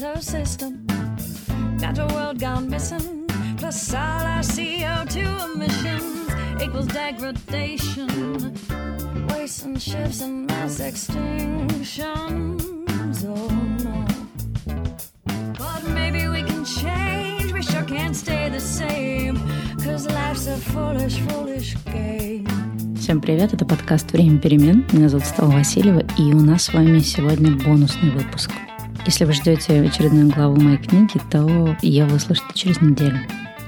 closed system. Natural world gone missing, plus all our CO2 emissions equals degradation, waste and shifts and mass extinctions. Oh no. But maybe we can change, we sure can't stay the same, cause life's a foolish, foolish game. Всем привет, это подкаст «Время перемен». Меня зовут Стала Васильева, и у нас с вами сегодня бонусный выпуск. Если вы ждете очередную главу моей книги, то ее вы услышите через неделю.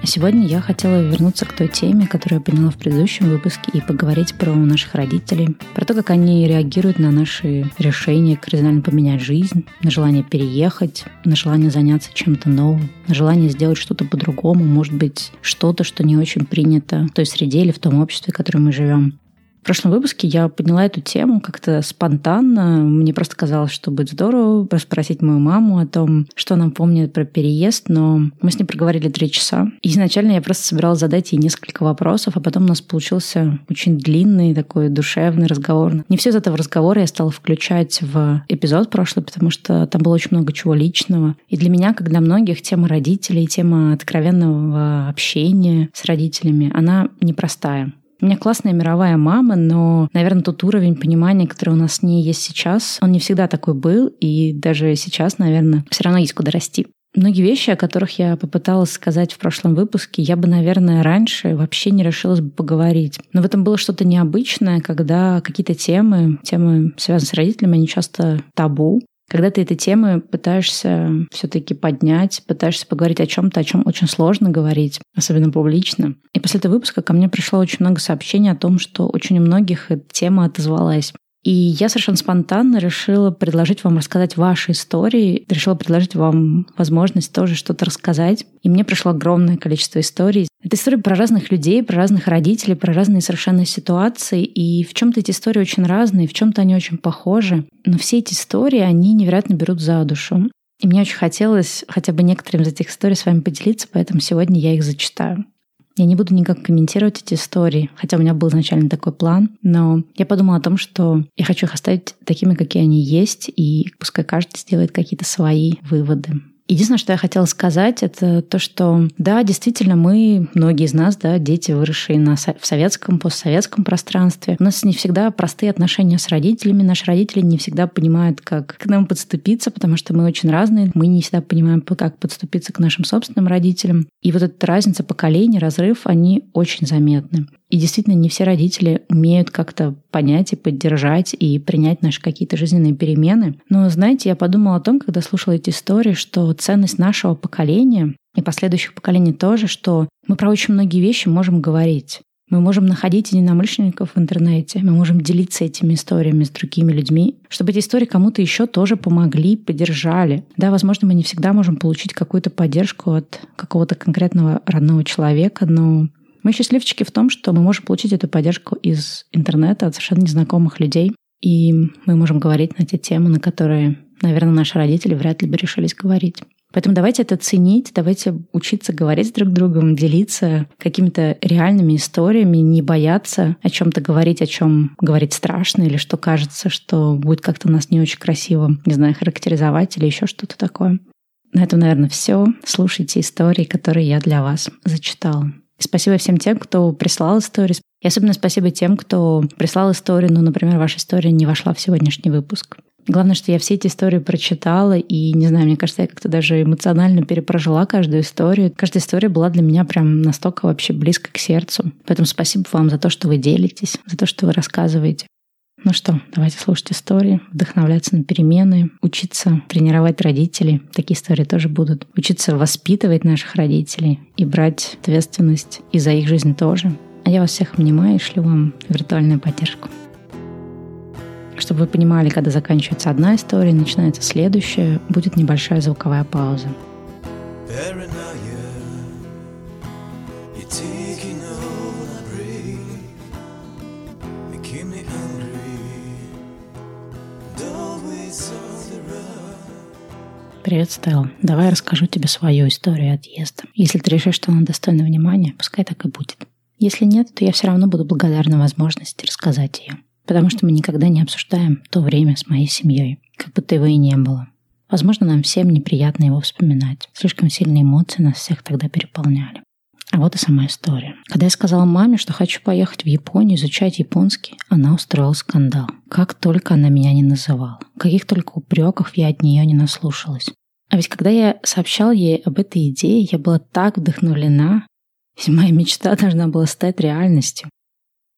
А сегодня я хотела вернуться к той теме, которую я поняла в предыдущем выпуске, и поговорить про наших родителей, про то, как они реагируют на наши решения кардинально поменять жизнь, на желание переехать, на желание заняться чем-то новым, на желание сделать что-то по-другому, может быть, что-то, что не очень принято в той среде или в том обществе, в котором мы живем. В прошлом выпуске я подняла эту тему как-то спонтанно. Мне просто казалось, что будет здорово спросить мою маму о том, что она помнит про переезд, но мы с ней проговорили три часа. Изначально я просто собиралась задать ей несколько вопросов, а потом у нас получился очень длинный такой душевный разговор. Не все из этого разговора я стала включать в эпизод прошлый, потому что там было очень много чего личного. И для меня, как для многих, тема родителей, тема откровенного общения с родителями, она непростая. У меня классная мировая мама, но, наверное, тот уровень понимания, который у нас с ней есть сейчас, он не всегда такой был, и даже сейчас, наверное, все равно есть куда расти. Многие вещи, о которых я попыталась сказать в прошлом выпуске, я бы, наверное, раньше вообще не решилась бы поговорить. Но в этом было что-то необычное, когда какие-то темы, темы, связанные с родителями, они часто табу. Когда ты эти темы пытаешься все-таки поднять, пытаешься поговорить о чем-то, о чем очень сложно говорить, особенно публично. И после этого выпуска ко мне пришло очень много сообщений о том, что очень у многих эта тема отозвалась. И я совершенно спонтанно решила предложить вам рассказать ваши истории, решила предложить вам возможность тоже что-то рассказать. И мне пришло огромное количество историй. Это истории про разных людей, про разных родителей, про разные совершенно ситуации. И в чем-то эти истории очень разные, в чем-то они очень похожи. Но все эти истории, они невероятно берут за душу. И мне очень хотелось хотя бы некоторым из этих историй с вами поделиться, поэтому сегодня я их зачитаю. Я не буду никак комментировать эти истории, хотя у меня был изначально такой план, но я подумала о том, что я хочу их оставить такими, какие они есть, и пускай каждый сделает какие-то свои выводы. Единственное, что я хотела сказать, это то, что да, действительно, мы, многие из нас, да, дети, выросшие на, в советском, постсоветском пространстве, у нас не всегда простые отношения с родителями, наши родители не всегда понимают, как к нам подступиться, потому что мы очень разные, мы не всегда понимаем, как подступиться к нашим собственным родителям. И вот эта разница поколений, разрыв, они очень заметны. И действительно, не все родители умеют как-то понять и поддержать и принять наши какие-то жизненные перемены. Но, знаете, я подумала о том, когда слушала эти истории, что ценность нашего поколения и последующих поколений тоже, что мы про очень многие вещи можем говорить. Мы можем находить единомышленников в интернете, мы можем делиться этими историями с другими людьми, чтобы эти истории кому-то еще тоже помогли, поддержали. Да, возможно, мы не всегда можем получить какую-то поддержку от какого-то конкретного родного человека, но мы счастливчики в том, что мы можем получить эту поддержку из интернета от совершенно незнакомых людей, и мы можем говорить на те темы, на которые, наверное, наши родители вряд ли бы решились говорить. Поэтому давайте это ценить, давайте учиться говорить друг с другом, делиться какими-то реальными историями, не бояться о чем-то говорить, о чем говорить страшно или что кажется, что будет как-то нас не очень красиво, не знаю, характеризовать или еще что-то такое. На этом, наверное, все. Слушайте истории, которые я для вас зачитала. Спасибо всем тем, кто прислал истории. И особенно спасибо тем, кто прислал историю, ну, например, ваша история не вошла в сегодняшний выпуск. Главное, что я все эти истории прочитала, и, не знаю, мне кажется, я как-то даже эмоционально перепрожила каждую историю. Каждая история была для меня прям настолько вообще близко к сердцу. Поэтому спасибо вам за то, что вы делитесь, за то, что вы рассказываете. Ну что, давайте слушать истории, вдохновляться на перемены, учиться тренировать родителей. Такие истории тоже будут. Учиться воспитывать наших родителей и брать ответственность и за их жизнь тоже. А я вас всех обнимаю и шлю вам виртуальную поддержку. Чтобы вы понимали, когда заканчивается одна история, начинается следующая, будет небольшая звуковая пауза. Привет, Стелла. Давай я расскажу тебе свою историю отъезда. Если ты решишь, что она достойна внимания, пускай так и будет. Если нет, то я все равно буду благодарна возможности рассказать ее. Потому что мы никогда не обсуждаем то время с моей семьей, как будто его и не было. Возможно, нам всем неприятно его вспоминать. Слишком сильные эмоции нас всех тогда переполняли. А вот и сама история. Когда я сказала маме, что хочу поехать в Японию изучать японский, она устроила скандал. Как только она меня не называла. Каких только упреков я от нее не наслушалась. А ведь когда я сообщал ей об этой идее, я была так вдохновлена, ведь моя мечта должна была стать реальностью.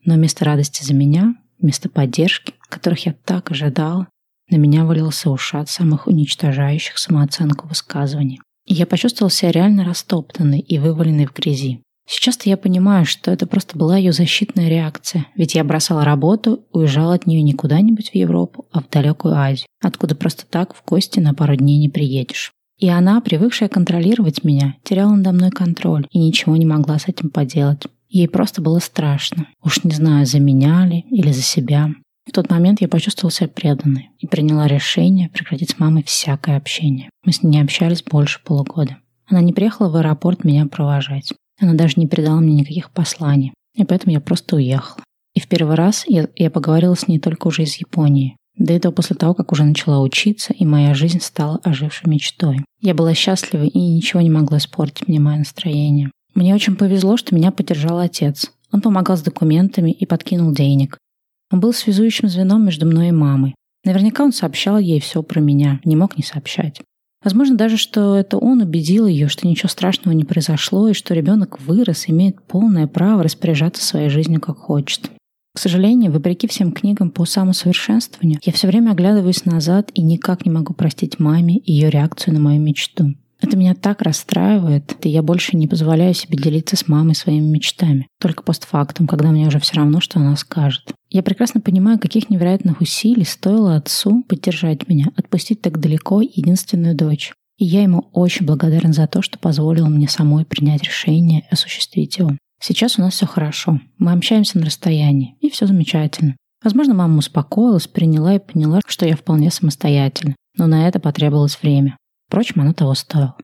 Но вместо радости за меня, вместо поддержки, которых я так ожидала, на меня вылился ушат самых уничтожающих самооценку высказываний. И я почувствовал себя реально растоптанной и вываленной в грязи. Сейчас-то я понимаю, что это просто была ее защитная реакция, ведь я бросала работу, уезжала от нее не куда-нибудь в Европу, а в далекую Азию, откуда просто так в гости на пару дней не приедешь. И она, привыкшая контролировать меня, теряла надо мной контроль и ничего не могла с этим поделать. Ей просто было страшно. Уж не знаю, за меня ли или за себя. В тот момент я почувствовала себя преданной и приняла решение прекратить с мамой всякое общение. Мы с ней не общались больше полугода. Она не приехала в аэропорт меня провожать. Она даже не передала мне никаких посланий. И поэтому я просто уехала. И в первый раз я, я поговорила с ней только уже из Японии. До этого после того, как уже начала учиться, и моя жизнь стала ожившей мечтой. Я была счастлива, и ничего не могло испортить мне мое настроение. Мне очень повезло, что меня поддержал отец. Он помогал с документами и подкинул денег. Он был связующим звеном между мной и мамой. Наверняка он сообщал ей все про меня, не мог не сообщать. Возможно даже, что это он убедил ее, что ничего страшного не произошло и что ребенок вырос, имеет полное право распоряжаться своей жизнью как хочет. К сожалению, вопреки всем книгам по самосовершенствованию, я все время оглядываюсь назад и никак не могу простить маме ее реакцию на мою мечту. Это меня так расстраивает, и я больше не позволяю себе делиться с мамой своими мечтами. Только постфактум, когда мне уже все равно, что она скажет. Я прекрасно понимаю, каких невероятных усилий стоило отцу поддержать меня, отпустить так далеко единственную дочь. И я ему очень благодарен за то, что позволил мне самой принять решение и осуществить его. Сейчас у нас все хорошо. Мы общаемся на расстоянии, и все замечательно. Возможно, мама успокоилась, приняла и поняла, что я вполне самостоятельна. Но на это потребовалось время. Впрочем, оно того стоило.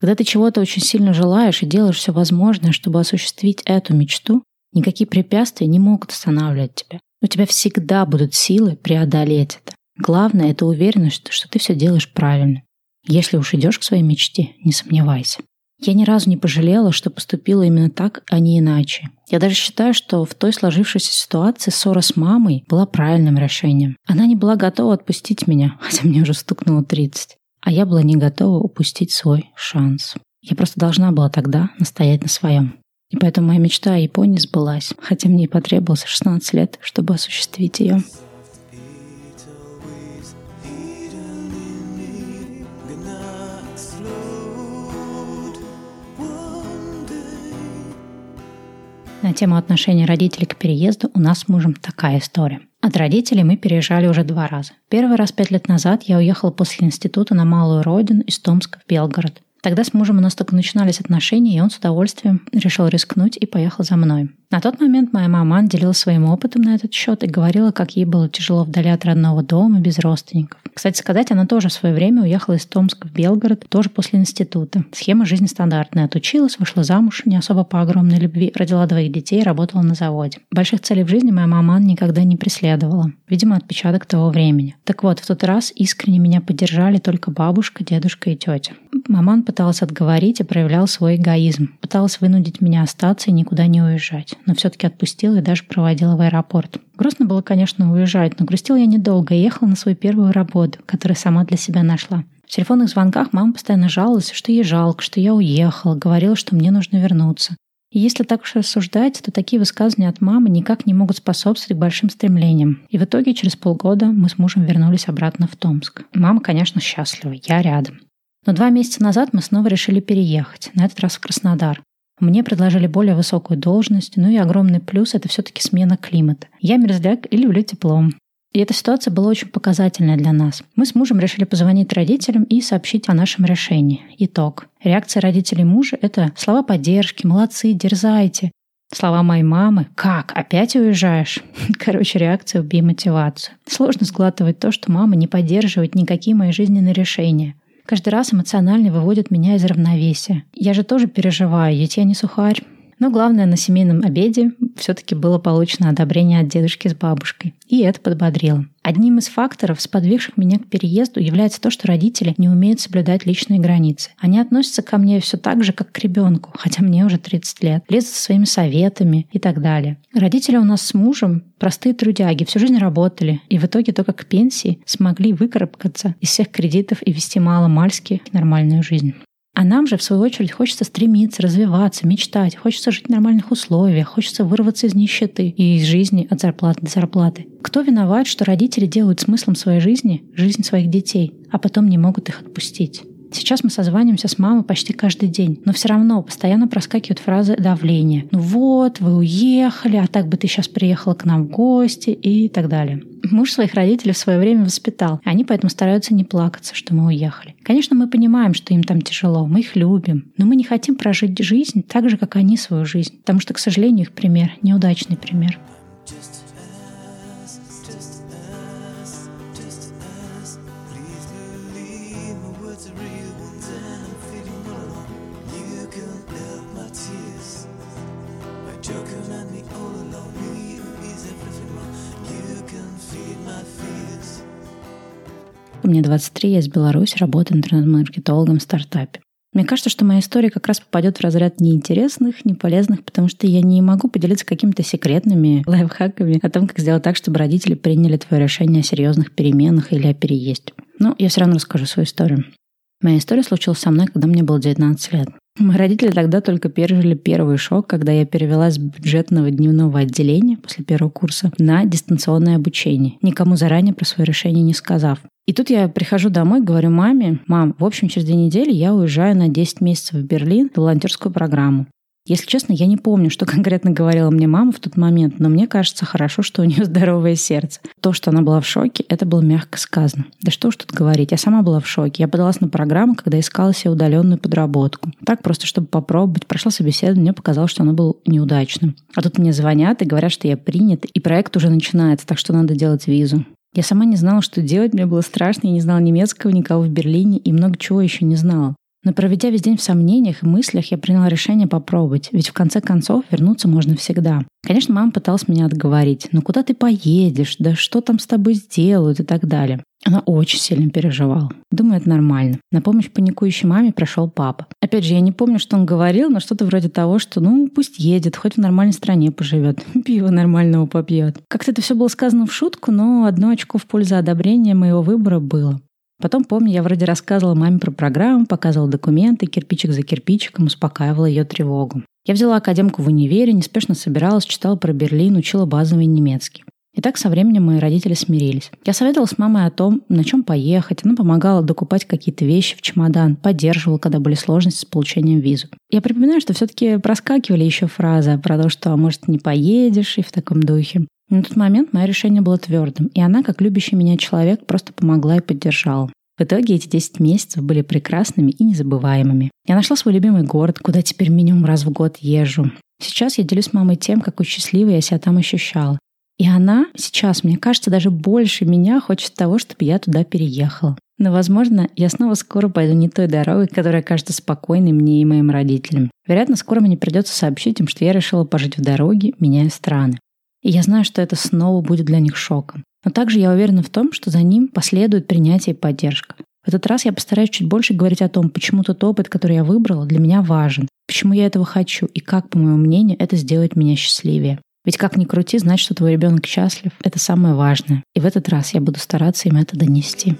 Когда ты чего-то очень сильно желаешь и делаешь все возможное, чтобы осуществить эту мечту, никакие препятствия не могут останавливать тебя. У тебя всегда будут силы преодолеть это. Главное — это уверенность, что ты все делаешь правильно. Если уж идешь к своей мечте, не сомневайся. Я ни разу не пожалела, что поступила именно так, а не иначе. Я даже считаю, что в той сложившейся ситуации ссора с мамой была правильным решением. Она не была готова отпустить меня, хотя мне уже стукнуло 30 а я была не готова упустить свой шанс. Я просто должна была тогда настоять на своем. И поэтому моя мечта о Японии сбылась, хотя мне и потребовалось 16 лет, чтобы осуществить ее. На тему отношения родителей к переезду у нас с мужем такая история. От родителей мы переезжали уже два раза. Первый раз пять лет назад я уехала после института на малую родину из Томска в Белгород. Тогда с мужем у нас только начинались отношения, и он с удовольствием решил рискнуть и поехал за мной. На тот момент моя мама делилась своим опытом на этот счет и говорила, как ей было тяжело вдали от родного дома, без родственников. Кстати сказать, она тоже в свое время уехала из Томска в Белгород, тоже после института. Схема жизни стандартная. Отучилась, вышла замуж, не особо по огромной любви, родила двоих детей, работала на заводе. Больших целей в жизни моя мама никогда не преследовала. Видимо, отпечаток того времени. Так вот, в тот раз искренне меня поддержали только бабушка, дедушка и тетя. Маман пыталась отговорить и проявлял свой эгоизм. Пыталась вынудить меня остаться и никуда не уезжать но все-таки отпустила и даже проводила в аэропорт. Грустно было, конечно, уезжать, но грустила я недолго и ехала на свою первую работу, которую сама для себя нашла. В телефонных звонках мама постоянно жаловалась, что ей жалко, что я уехала, говорила, что мне нужно вернуться. И если так уж рассуждать, то такие высказывания от мамы никак не могут способствовать большим стремлениям. И в итоге через полгода мы с мужем вернулись обратно в Томск. Мама, конечно, счастлива, я рядом. Но два месяца назад мы снова решили переехать, на этот раз в Краснодар. Мне предложили более высокую должность, ну и огромный плюс — это все-таки смена климата. Я мерзляк и люблю тепло. И эта ситуация была очень показательная для нас. Мы с мужем решили позвонить родителям и сообщить о нашем решении. Итог. Реакция родителей мужа — это слова поддержки, молодцы, дерзайте. Слова моей мамы «Как? Опять уезжаешь?» Короче, реакция «Убей мотивацию». Сложно сглатывать то, что мама не поддерживает никакие мои жизненные решения каждый раз эмоционально выводит меня из равновесия. Я же тоже переживаю, ведь я не сухарь. Но главное, на семейном обеде все-таки было получено одобрение от дедушки с бабушкой. И это подбодрило. Одним из факторов, сподвигших меня к переезду, является то, что родители не умеют соблюдать личные границы. Они относятся ко мне все так же, как к ребенку, хотя мне уже 30 лет, лезут со своими советами и так далее. Родители у нас с мужем простые трудяги, всю жизнь работали, и в итоге только к пенсии смогли выкарабкаться из всех кредитов и вести мало-мальски нормальную жизнь. А нам же, в свою очередь, хочется стремиться, развиваться, мечтать, хочется жить в нормальных условиях, хочется вырваться из нищеты и из жизни от зарплаты до зарплаты. Кто виноват, что родители делают смыслом своей жизни жизнь своих детей, а потом не могут их отпустить? Сейчас мы созваниваемся с мамой почти каждый день, но все равно постоянно проскакивают фразы давления. Ну вот, вы уехали, а так бы ты сейчас приехала к нам в гости и так далее. Муж своих родителей в свое время воспитал. Они поэтому стараются не плакаться, что мы уехали. Конечно, мы понимаем, что им там тяжело, мы их любим, но мы не хотим прожить жизнь так же, как они свою жизнь, потому что, к сожалению, их пример – неудачный пример. Мне 23, я из Беларуси, работаю интернет-маркетологом в стартапе. Мне кажется, что моя история как раз попадет в разряд неинтересных, неполезных, потому что я не могу поделиться какими-то секретными лайфхаками о том, как сделать так, чтобы родители приняли твое решение о серьезных переменах или о переезде. Но я все равно расскажу свою историю. Моя история случилась со мной, когда мне было 19 лет. Мои родители тогда только пережили первый шок, когда я перевелась с бюджетного дневного отделения после первого курса на дистанционное обучение, никому заранее про свое решение не сказав. И тут я прихожу домой, говорю маме, мам, в общем, через две недели я уезжаю на 10 месяцев в Берлин в волонтерскую программу. Если честно, я не помню, что конкретно говорила мне мама в тот момент, но мне кажется хорошо, что у нее здоровое сердце. То, что она была в шоке, это было мягко сказано. Да что уж тут говорить, я сама была в шоке. Я подалась на программу, когда искала себе удаленную подработку. Так просто, чтобы попробовать. Прошла собеседование, мне показалось, что оно было неудачным. А тут мне звонят и говорят, что я принят, и проект уже начинается, так что надо делать визу. Я сама не знала, что делать, мне было страшно, я не знала немецкого, никого в Берлине и много чего еще не знала. Но проведя весь день в сомнениях и мыслях, я приняла решение попробовать, ведь в конце концов вернуться можно всегда. Конечно, мама пыталась меня отговорить. Ну куда ты поедешь? Да что там с тобой сделают и так далее. Она очень сильно переживала. Думаю, это нормально. На помощь паникующей маме пришел папа. Опять же, я не помню, что он говорил, но что-то вроде того, что ну пусть едет, хоть в нормальной стране поживет, пиво нормального попьет. Как-то это все было сказано в шутку, но одно очко в пользу одобрения моего выбора было. Потом, помню, я вроде рассказывала маме про программу, показывала документы, кирпичик за кирпичиком, успокаивала ее тревогу. Я взяла академку в универе, неспешно собиралась, читала про Берлин, учила базовый немецкий. И так со временем мои родители смирились. Я советовала с мамой о том, на чем поехать. Она помогала докупать какие-то вещи в чемодан, поддерживала, когда были сложности с получением визы. Я припоминаю, что все-таки проскакивали еще фразы про то, что, а может, не поедешь, и в таком духе. На тот момент мое решение было твердым, и она, как любящий меня человек, просто помогла и поддержала. В итоге эти 10 месяцев были прекрасными и незабываемыми. Я нашла свой любимый город, куда теперь минимум раз в год езжу. Сейчас я делюсь с мамой тем, какой счастливой я себя там ощущала. И она сейчас, мне кажется, даже больше меня хочет того, чтобы я туда переехала. Но, возможно, я снова скоро пойду не той дорогой, которая кажется спокойной мне и моим родителям. Вероятно, скоро мне придется сообщить им, что я решила пожить в дороге, меняя страны. И я знаю, что это снова будет для них шоком. Но также я уверена в том, что за ним последует принятие и поддержка. В этот раз я постараюсь чуть больше говорить о том, почему тот опыт, который я выбрала, для меня важен, почему я этого хочу и как, по моему мнению, это сделает меня счастливее. Ведь как ни крути, знать, что твой ребенок счастлив, это самое важное. И в этот раз я буду стараться им это донести.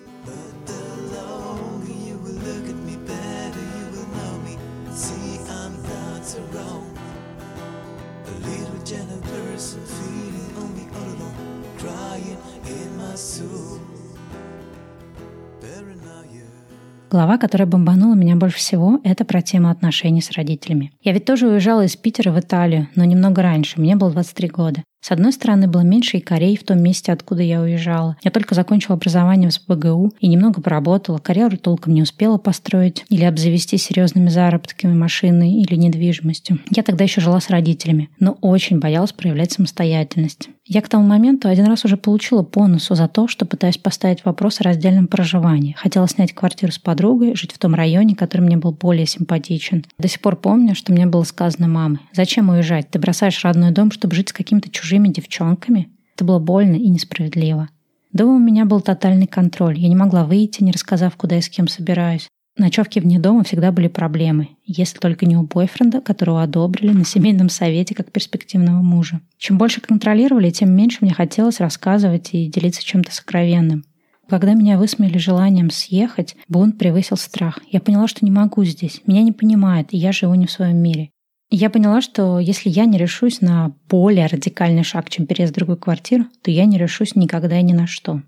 Глава, которая бомбанула меня больше всего, это про тему отношений с родителями. Я ведь тоже уезжала из Питера в Италию, но немного раньше, мне было 23 года. С одной стороны, было меньше и корей в том месте, откуда я уезжала. Я только закончила образование в СПГУ и немного поработала, карьеру толком не успела построить или обзавестись серьезными заработками, машиной или недвижимостью. Я тогда еще жила с родителями, но очень боялась проявлять самостоятельность. Я к тому моменту один раз уже получила по носу за то, что пытаюсь поставить вопрос о раздельном проживании. Хотела снять квартиру с подругой, жить в том районе, который мне был более симпатичен. До сих пор помню, что мне было сказано мамой. «Зачем уезжать? Ты бросаешь родной дом, чтобы жить с какими-то чужими девчонками?» Это было больно и несправедливо. Дома у меня был тотальный контроль. Я не могла выйти, не рассказав, куда и с кем собираюсь. Ночевки вне дома всегда были проблемой, если только не у бойфренда, которого одобрили на семейном совете как перспективного мужа. Чем больше контролировали, тем меньше мне хотелось рассказывать и делиться чем-то сокровенным. Когда меня высмеяли желанием съехать, бунт превысил страх. Я поняла, что не могу здесь, меня не понимают, и я живу не в своем мире. Я поняла, что если я не решусь на более радикальный шаг, чем переезд в другую квартиру, то я не решусь никогда и ни на что.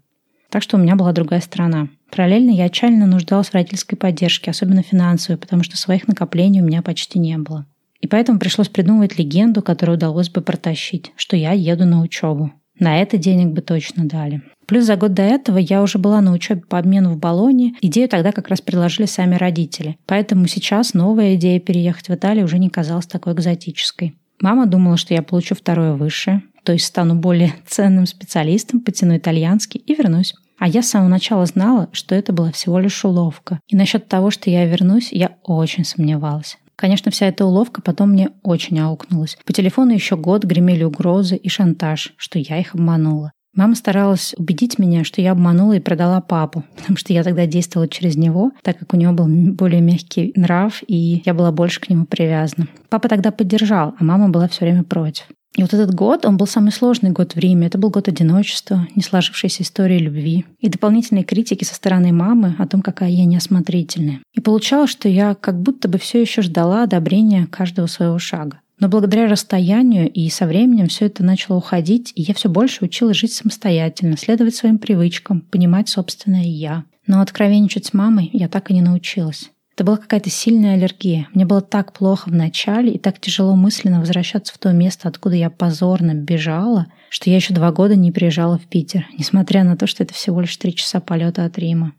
Так что у меня была другая страна. Параллельно я отчаянно нуждалась в родительской поддержке, особенно финансовой, потому что своих накоплений у меня почти не было. И поэтому пришлось придумывать легенду, которую удалось бы протащить, что я еду на учебу. На это денег бы точно дали. Плюс за год до этого я уже была на учебе по обмену в Болоне. Идею тогда как раз предложили сами родители. Поэтому сейчас новая идея переехать в Италию уже не казалась такой экзотической. Мама думала, что я получу второе высшее, то есть стану более ценным специалистом, потяну итальянский и вернусь. А я с самого начала знала, что это была всего лишь уловка. И насчет того, что я вернусь, я очень сомневалась. Конечно, вся эта уловка потом мне очень аукнулась. По телефону еще год гремели угрозы и шантаж, что я их обманула. Мама старалась убедить меня, что я обманула и продала папу, потому что я тогда действовала через него, так как у него был более мягкий нрав, и я была больше к нему привязана. Папа тогда поддержал, а мама была все время против. И вот этот год, он был самый сложный год в Риме. Это был год одиночества, не сложившейся истории любви и дополнительной критики со стороны мамы о том, какая я неосмотрительная. И получалось, что я как будто бы все еще ждала одобрения каждого своего шага. Но благодаря расстоянию и со временем все это начало уходить, и я все больше училась жить самостоятельно, следовать своим привычкам, понимать собственное «я». Но откровенничать с мамой я так и не научилась. Это была какая-то сильная аллергия. Мне было так плохо в начале и так тяжело мысленно возвращаться в то место, откуда я позорно бежала, что я еще два года не приезжала в Питер, несмотря на то, что это всего лишь три часа полета от Рима.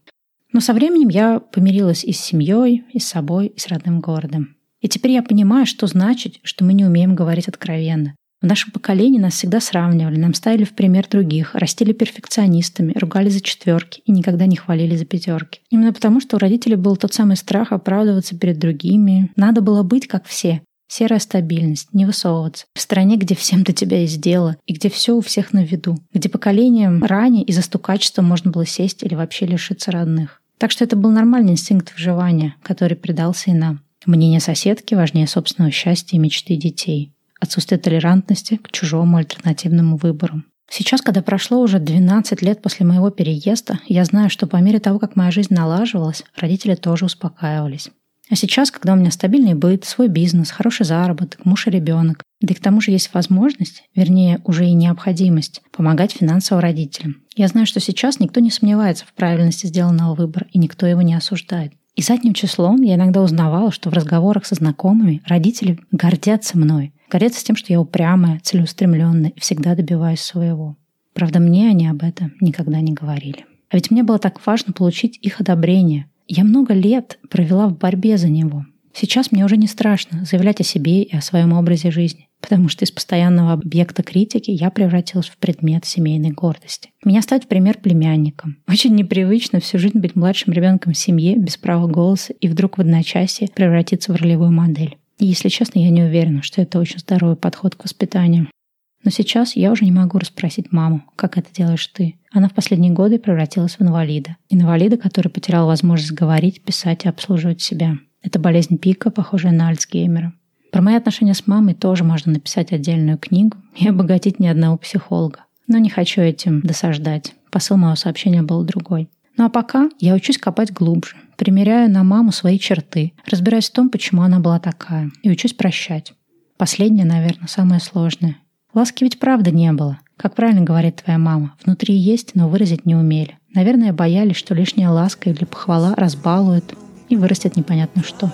Но со временем я помирилась и с семьей, и с собой, и с родным городом. И теперь я понимаю, что значит, что мы не умеем говорить откровенно. В нашем поколении нас всегда сравнивали, нам ставили в пример других, растили перфекционистами, ругали за четверки и никогда не хвалили за пятерки. Именно потому, что у родителей был тот самый страх оправдываться перед другими. Надо было быть как все. Серая стабильность, не высовываться. В стране, где всем до тебя есть дело, и где все у всех на виду. Где поколением ранее из-за стукачества можно было сесть или вообще лишиться родных. Так что это был нормальный инстинкт выживания, который придался и нам. Мнение соседки важнее собственного счастья и мечты детей отсутствие толерантности к чужому альтернативному выбору. Сейчас, когда прошло уже 12 лет после моего переезда, я знаю, что по мере того, как моя жизнь налаживалась, родители тоже успокаивались. А сейчас, когда у меня стабильный быт, свой бизнес, хороший заработок, муж и ребенок, да и к тому же есть возможность, вернее, уже и необходимость, помогать финансово родителям. Я знаю, что сейчас никто не сомневается в правильности сделанного выбора, и никто его не осуждает. И задним числом я иногда узнавала, что в разговорах со знакомыми родители гордятся мной, гордятся тем, что я упрямая, целеустремленная и всегда добиваюсь своего. Правда, мне они об этом никогда не говорили. А ведь мне было так важно получить их одобрение. Я много лет провела в борьбе за него. Сейчас мне уже не страшно заявлять о себе и о своем образе жизни, потому что из постоянного объекта критики я превратилась в предмет семейной гордости. Меня ставят пример племянником. Очень непривычно всю жизнь быть младшим ребенком в семье без права голоса и вдруг в одночасье превратиться в ролевую модель. Если честно, я не уверена, что это очень здоровый подход к воспитанию. Но сейчас я уже не могу расспросить маму, как это делаешь ты. Она в последние годы превратилась в инвалида. Инвалида, который потерял возможность говорить, писать и обслуживать себя. Это болезнь пика, похожая на Альцгеймера. Про мои отношения с мамой тоже можно написать отдельную книгу и обогатить ни одного психолога. Но не хочу этим досаждать. Посыл моего сообщения был другой. Ну а пока я учусь копать глубже, примеряю на маму свои черты, разбираюсь в том, почему она была такая, и учусь прощать. Последнее, наверное, самое сложное. Ласки ведь правда не было. Как правильно говорит твоя мама, внутри есть, но выразить не умели. Наверное, боялись, что лишняя ласка или похвала разбалует и вырастет непонятно что.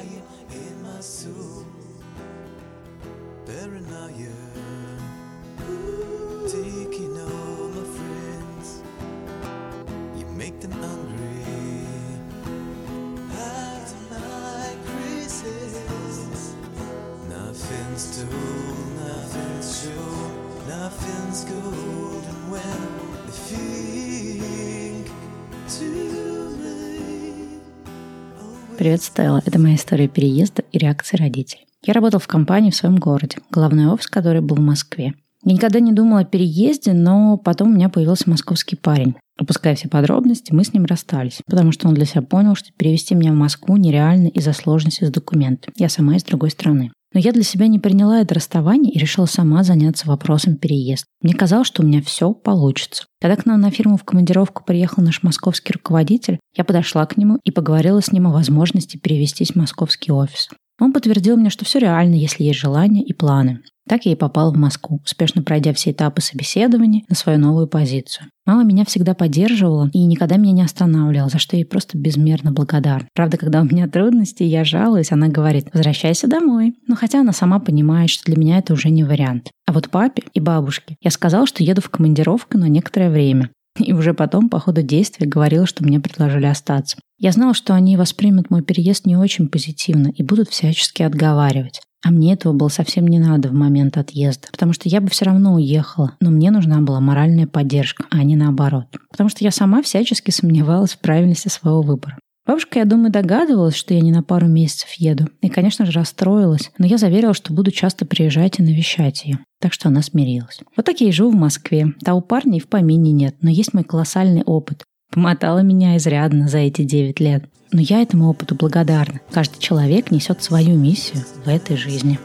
Привет, Стелла. Это моя история переезда и реакции родителей. Я работал в компании в своем городе, главный офис который был в Москве. Я никогда не думала о переезде, но потом у меня появился московский парень. Опуская все подробности, мы с ним расстались, потому что он для себя понял, что перевести меня в Москву нереально из-за сложности с документами. Я сама из другой страны. Но я для себя не приняла это расставание и решила сама заняться вопросом переезда. Мне казалось, что у меня все получится. Когда к нам на фирму в командировку приехал наш московский руководитель, я подошла к нему и поговорила с ним о возможности перевестись в московский офис. Он подтвердил мне, что все реально, если есть желание и планы. Так я и попала в Москву, успешно пройдя все этапы собеседования на свою новую позицию. Мама меня всегда поддерживала и никогда меня не останавливала, за что я ей просто безмерно благодарна. Правда, когда у меня трудности, я жалуюсь, она говорит, возвращайся домой. Но хотя она сама понимает, что для меня это уже не вариант. А вот папе и бабушке я сказала, что еду в командировку на некоторое время. И уже потом, по ходу действия, говорила, что мне предложили остаться. Я знала, что они воспримут мой переезд не очень позитивно и будут всячески отговаривать. А мне этого было совсем не надо в момент отъезда, потому что я бы все равно уехала, но мне нужна была моральная поддержка, а не наоборот. Потому что я сама всячески сомневалась в правильности своего выбора. Бабушка, я думаю, догадывалась, что я не на пару месяцев еду. И, конечно же, расстроилась, но я заверила, что буду часто приезжать и навещать ее. Так что она смирилась. Вот так я и живу в Москве. Та у парня и в помине нет, но есть мой колоссальный опыт. Помотала меня изрядно за эти 9 лет. Но я этому опыту благодарна. Каждый человек несет свою миссию в этой жизни.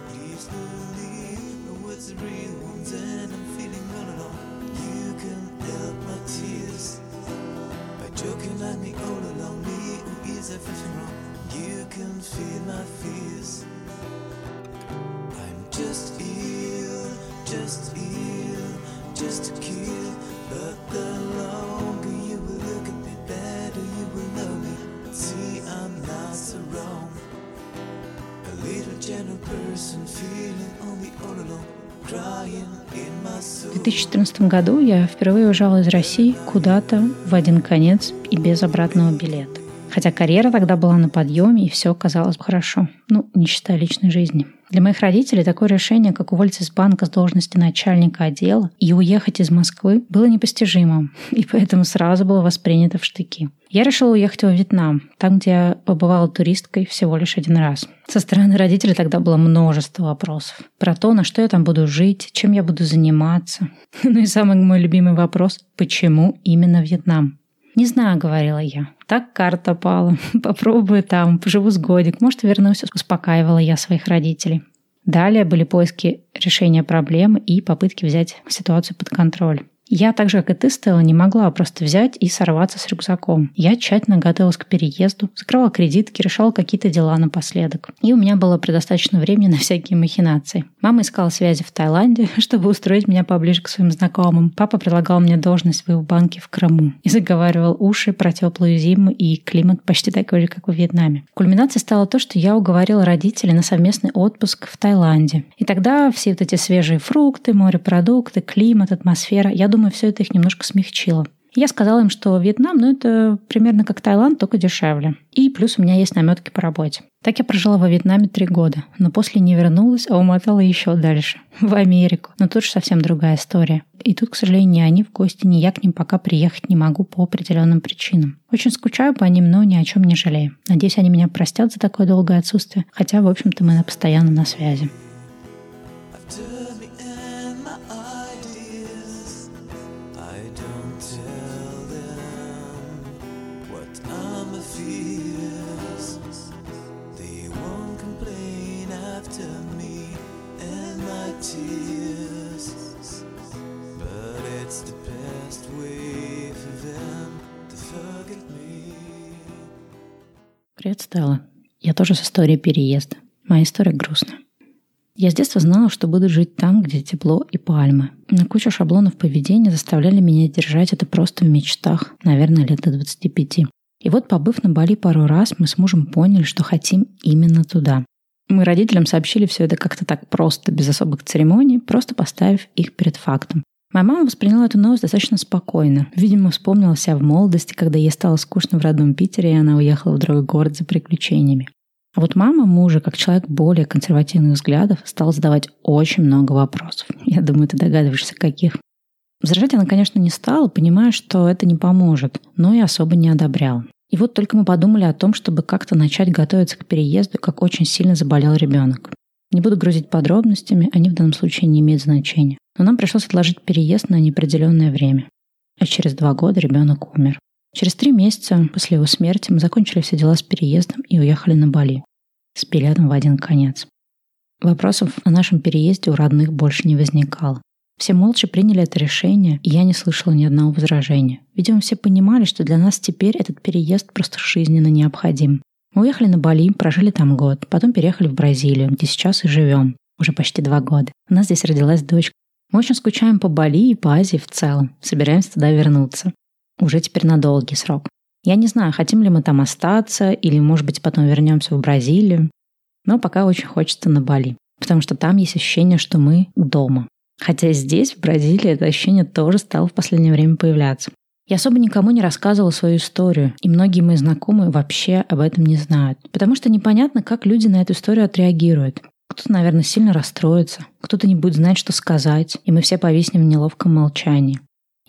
В 2014 году я впервые уезжала из России куда-то в один конец и без обратного билета. Хотя карьера тогда была на подъеме, и все казалось бы хорошо. Ну, не считая личной жизни. Для моих родителей такое решение, как уволиться из банка с должности начальника отдела и уехать из Москвы, было непостижимым, и поэтому сразу было воспринято в штыки. Я решила уехать во Вьетнам, там, где я побывала туристкой всего лишь один раз. Со стороны родителей тогда было множество вопросов. Про то, на что я там буду жить, чем я буду заниматься. Ну и самый мой любимый вопрос – почему именно Вьетнам? «Не знаю», — говорила я. «Так карта пала. Попробую там, поживу с годик. Может, вернусь», — успокаивала я своих родителей. Далее были поиски решения проблемы и попытки взять ситуацию под контроль. Я, так же, как и ты, Стелла, не могла просто взять и сорваться с рюкзаком. Я тщательно готовилась к переезду, закрывала кредитки, решала какие-то дела напоследок. И у меня было предостаточно времени на всякие махинации. Мама искала связи в Таиланде, чтобы устроить меня поближе к своим знакомым. Папа предлагал мне должность в банке в Крыму и заговаривал уши про теплую зиму и климат почти такой же, как в Вьетнаме. Кульминацией стало то, что я уговорила родителей на совместный отпуск в Таиланде. И тогда все вот эти свежие фрукты, морепродукты, климат, атмосфера, я думаю, думаю, все это их немножко смягчило. Я сказала им, что Вьетнам, ну, это примерно как Таиланд, только дешевле. И плюс у меня есть наметки по работе. Так я прожила во Вьетнаме три года, но после не вернулась, а умотала еще дальше, в Америку. Но тут же совсем другая история. И тут, к сожалению, ни они в гости, ни я к ним пока приехать не могу по определенным причинам. Очень скучаю по ним, но ни о чем не жалею. Надеюсь, они меня простят за такое долгое отсутствие, хотя, в общем-то, мы постоянно на связи. Тоже с историей переезда. Моя история грустная. Я с детства знала, что буду жить там, где тепло и пальмы. Но куча шаблонов поведения заставляли меня держать это просто в мечтах, наверное, лет до 25. И вот, побыв на Бали пару раз, мы с мужем поняли, что хотим именно туда. Мы родителям сообщили все это как-то так просто, без особых церемоний, просто поставив их перед фактом. Моя мама восприняла эту новость достаточно спокойно. Видимо, вспомнила себя в молодости, когда ей стало скучно в родном Питере, и она уехала в другой город за приключениями. А вот мама мужа, как человек более консервативных взглядов, стала задавать очень много вопросов. Я думаю, ты догадываешься, каких. Возражать она, конечно, не стала, понимая, что это не поможет, но и особо не одобряла. И вот только мы подумали о том, чтобы как-то начать готовиться к переезду, как очень сильно заболел ребенок. Не буду грузить подробностями, они в данном случае не имеют значения. Но нам пришлось отложить переезд на неопределенное время. А через два года ребенок умер. Через три месяца после его смерти мы закончили все дела с переездом и уехали на Бали. С билетом в один конец. Вопросов о нашем переезде у родных больше не возникало. Все молча приняли это решение, и я не слышала ни одного возражения. Видимо, все понимали, что для нас теперь этот переезд просто жизненно необходим. Мы уехали на Бали, прожили там год, потом переехали в Бразилию, где сейчас и живем. Уже почти два года. У нас здесь родилась дочка. Мы очень скучаем по Бали и по Азии в целом. Собираемся туда вернуться. Уже теперь на долгий срок. Я не знаю, хотим ли мы там остаться, или, может быть, потом вернемся в Бразилию. Но пока очень хочется на Бали. Потому что там есть ощущение, что мы дома. Хотя здесь, в Бразилии, это ощущение тоже стало в последнее время появляться. Я особо никому не рассказывала свою историю, и многие мои знакомые вообще об этом не знают, потому что непонятно, как люди на эту историю отреагируют. Кто-то, наверное, сильно расстроится, кто-то не будет знать, что сказать, и мы все повиснем в неловком молчании.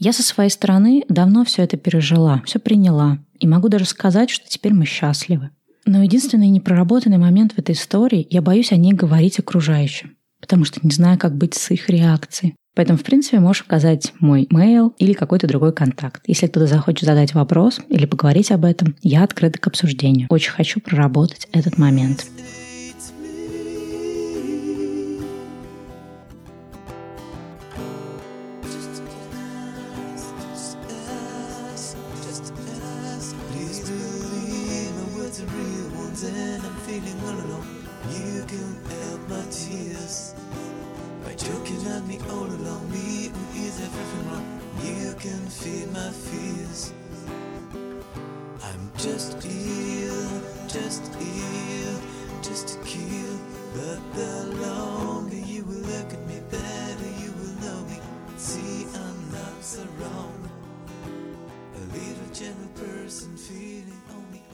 Я со своей стороны давно все это пережила, все приняла, и могу даже сказать, что теперь мы счастливы. Но единственный непроработанный момент в этой истории, я боюсь о ней говорить окружающим, потому что не знаю, как быть с их реакцией. Поэтому, в принципе, можешь указать мой mail или какой-то другой контакт. Если кто-то захочет задать вопрос или поговорить об этом, я открыта к обсуждению. Очень хочу проработать этот момент.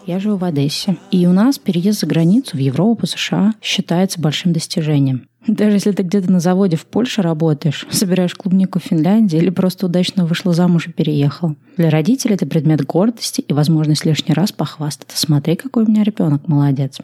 Я живу в Одессе. И у нас переезд за границу в Европу, США считается большим достижением. Даже если ты где-то на заводе в Польше работаешь, собираешь клубнику в Финляндии или просто удачно вышла замуж и переехал. Для родителей это предмет гордости и возможность лишний раз похвастаться. Смотри, какой у меня ребенок молодец.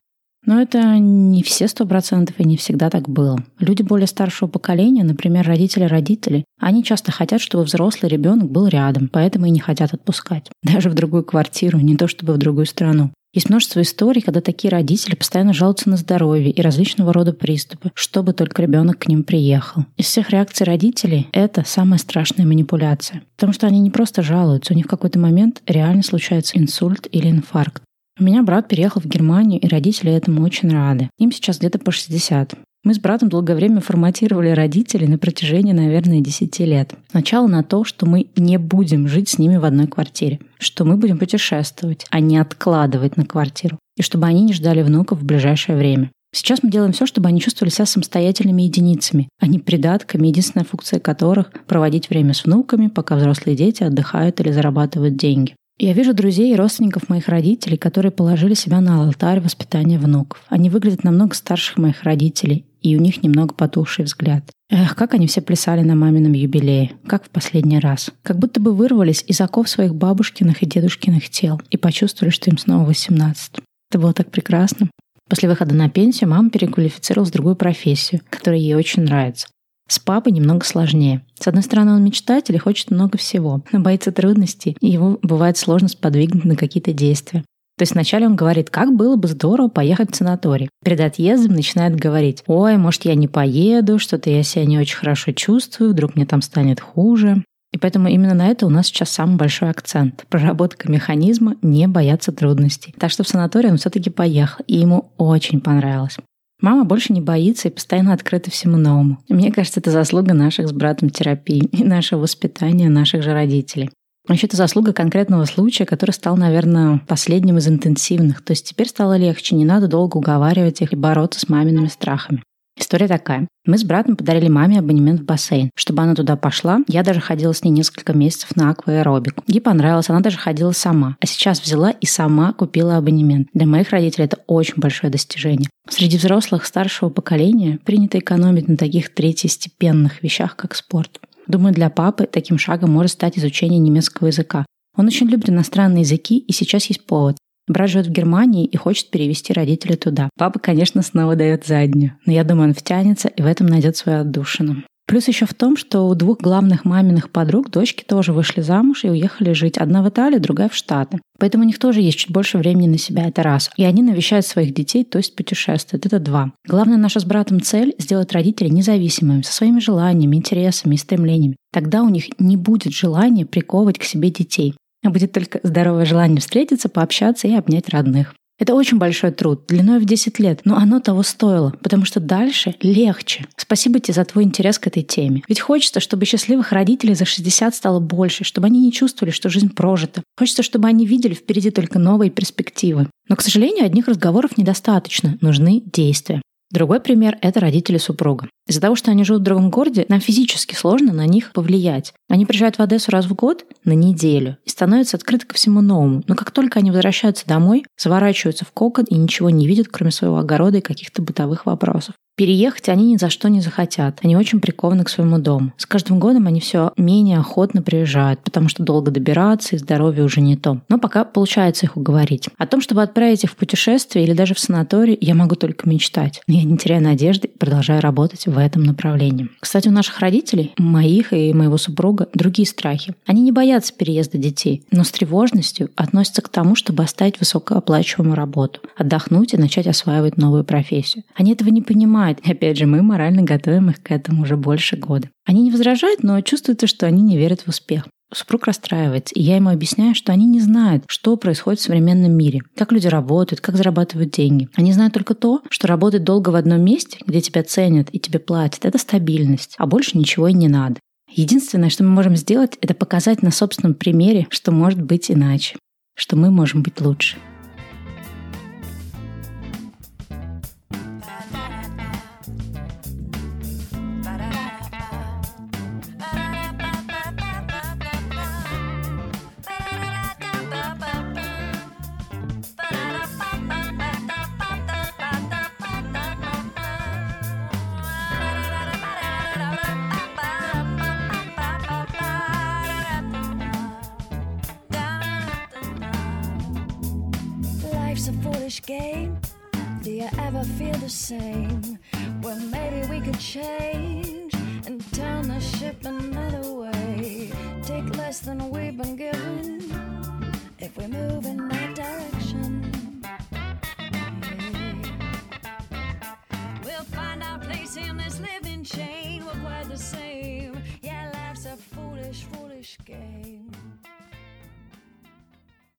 Но это не все сто процентов и не всегда так было. Люди более старшего поколения, например, родители родителей, они часто хотят, чтобы взрослый ребенок был рядом, поэтому и не хотят отпускать. Даже в другую квартиру, не то чтобы в другую страну. Есть множество историй, когда такие родители постоянно жалуются на здоровье и различного рода приступы, чтобы только ребенок к ним приехал. Из всех реакций родителей это самая страшная манипуляция. Потому что они не просто жалуются, у них в какой-то момент реально случается инсульт или инфаркт. У меня брат переехал в Германию, и родители этому очень рады. Им сейчас где-то по 60. Мы с братом долгое время форматировали родителей на протяжении, наверное, 10 лет. Сначала на то, что мы не будем жить с ними в одной квартире, что мы будем путешествовать, а не откладывать на квартиру, и чтобы они не ждали внуков в ближайшее время. Сейчас мы делаем все, чтобы они чувствовали себя самостоятельными единицами, а не придатками, единственная функция которых — проводить время с внуками, пока взрослые дети отдыхают или зарабатывают деньги. Я вижу друзей и родственников моих родителей, которые положили себя на алтарь воспитания внуков. Они выглядят намного старше моих родителей, и у них немного потухший взгляд. Эх, как они все плясали на мамином юбилее, как в последний раз. Как будто бы вырвались из оков своих бабушкиных и дедушкиных тел и почувствовали, что им снова 18. Это было так прекрасно. После выхода на пенсию мама переквалифицировалась в другую профессию, которая ей очень нравится. С папой немного сложнее. С одной стороны, он мечтатель и хочет много всего, но боится трудностей, и его бывает сложно сподвигнуть на какие-то действия. То есть вначале он говорит, как было бы здорово поехать в санаторий. Перед отъездом начинает говорить, ой, может, я не поеду, что-то я себя не очень хорошо чувствую, вдруг мне там станет хуже. И поэтому именно на это у нас сейчас самый большой акцент. Проработка механизма не бояться трудностей. Так что в санаторий он все-таки поехал, и ему очень понравилось. Мама больше не боится и постоянно открыта всему новому. Мне кажется, это заслуга наших с братом терапии и нашего воспитания наших же родителей. Вообще, это заслуга конкретного случая, который стал, наверное, последним из интенсивных. То есть теперь стало легче, не надо долго уговаривать их и бороться с мамиными страхами. История такая. Мы с братом подарили маме абонемент в бассейн. Чтобы она туда пошла, я даже ходила с ней несколько месяцев на акваэробику. Ей понравилось, она даже ходила сама. А сейчас взяла и сама купила абонемент. Для моих родителей это очень большое достижение. Среди взрослых старшего поколения принято экономить на таких третьестепенных вещах, как спорт. Думаю, для папы таким шагом может стать изучение немецкого языка. Он очень любит иностранные языки, и сейчас есть повод. Брат живет в Германии и хочет перевести родителей туда. Папа, конечно, снова дает заднюю, но я думаю, он втянется и в этом найдет свою отдушину. Плюс еще в том, что у двух главных маминых подруг дочки тоже вышли замуж и уехали жить. Одна в Италию, другая в Штаты. Поэтому у них тоже есть чуть больше времени на себя, это раз. И они навещают своих детей, то есть путешествуют. Это два. Главная наша с братом цель — сделать родителей независимыми, со своими желаниями, интересами и стремлениями. Тогда у них не будет желания приковывать к себе детей. А будет только здоровое желание встретиться, пообщаться и обнять родных. Это очень большой труд, длиной в 10 лет, но оно того стоило, потому что дальше легче. Спасибо тебе за твой интерес к этой теме. Ведь хочется, чтобы счастливых родителей за 60 стало больше, чтобы они не чувствовали, что жизнь прожита. Хочется, чтобы они видели впереди только новые перспективы. Но, к сожалению, одних разговоров недостаточно, нужны действия. Другой пример – это родители супруга. Из-за того, что они живут в другом городе, нам физически сложно на них повлиять. Они приезжают в Одессу раз в год на неделю и становятся открыты ко всему новому. Но как только они возвращаются домой, заворачиваются в кокон и ничего не видят, кроме своего огорода и каких-то бытовых вопросов. Переехать они ни за что не захотят. Они очень прикованы к своему дому. С каждым годом они все менее охотно приезжают, потому что долго добираться и здоровье уже не то. Но пока получается их уговорить. О том, чтобы отправить их в путешествие или даже в санаторий, я могу только мечтать. Но я не теряю надежды и продолжаю работать в этом направлении. Кстати, у наших родителей, моих и моего супруга, другие страхи. Они не боятся переезда детей, но с тревожностью относятся к тому, чтобы оставить высокооплачиваемую работу, отдохнуть и начать осваивать новую профессию. Они этого не понимают. И опять же, мы морально готовим их к этому уже больше года. Они не возражают, но чувствуется, что они не верят в успех. Супруг расстраивается, и я ему объясняю, что они не знают, что происходит в современном мире, как люди работают, как зарабатывают деньги. Они знают только то, что работать долго в одном месте, где тебя ценят и тебе платят, это стабильность, а больше ничего и не надо. Единственное, что мы можем сделать, это показать на собственном примере, что может быть иначе, что мы можем быть лучше.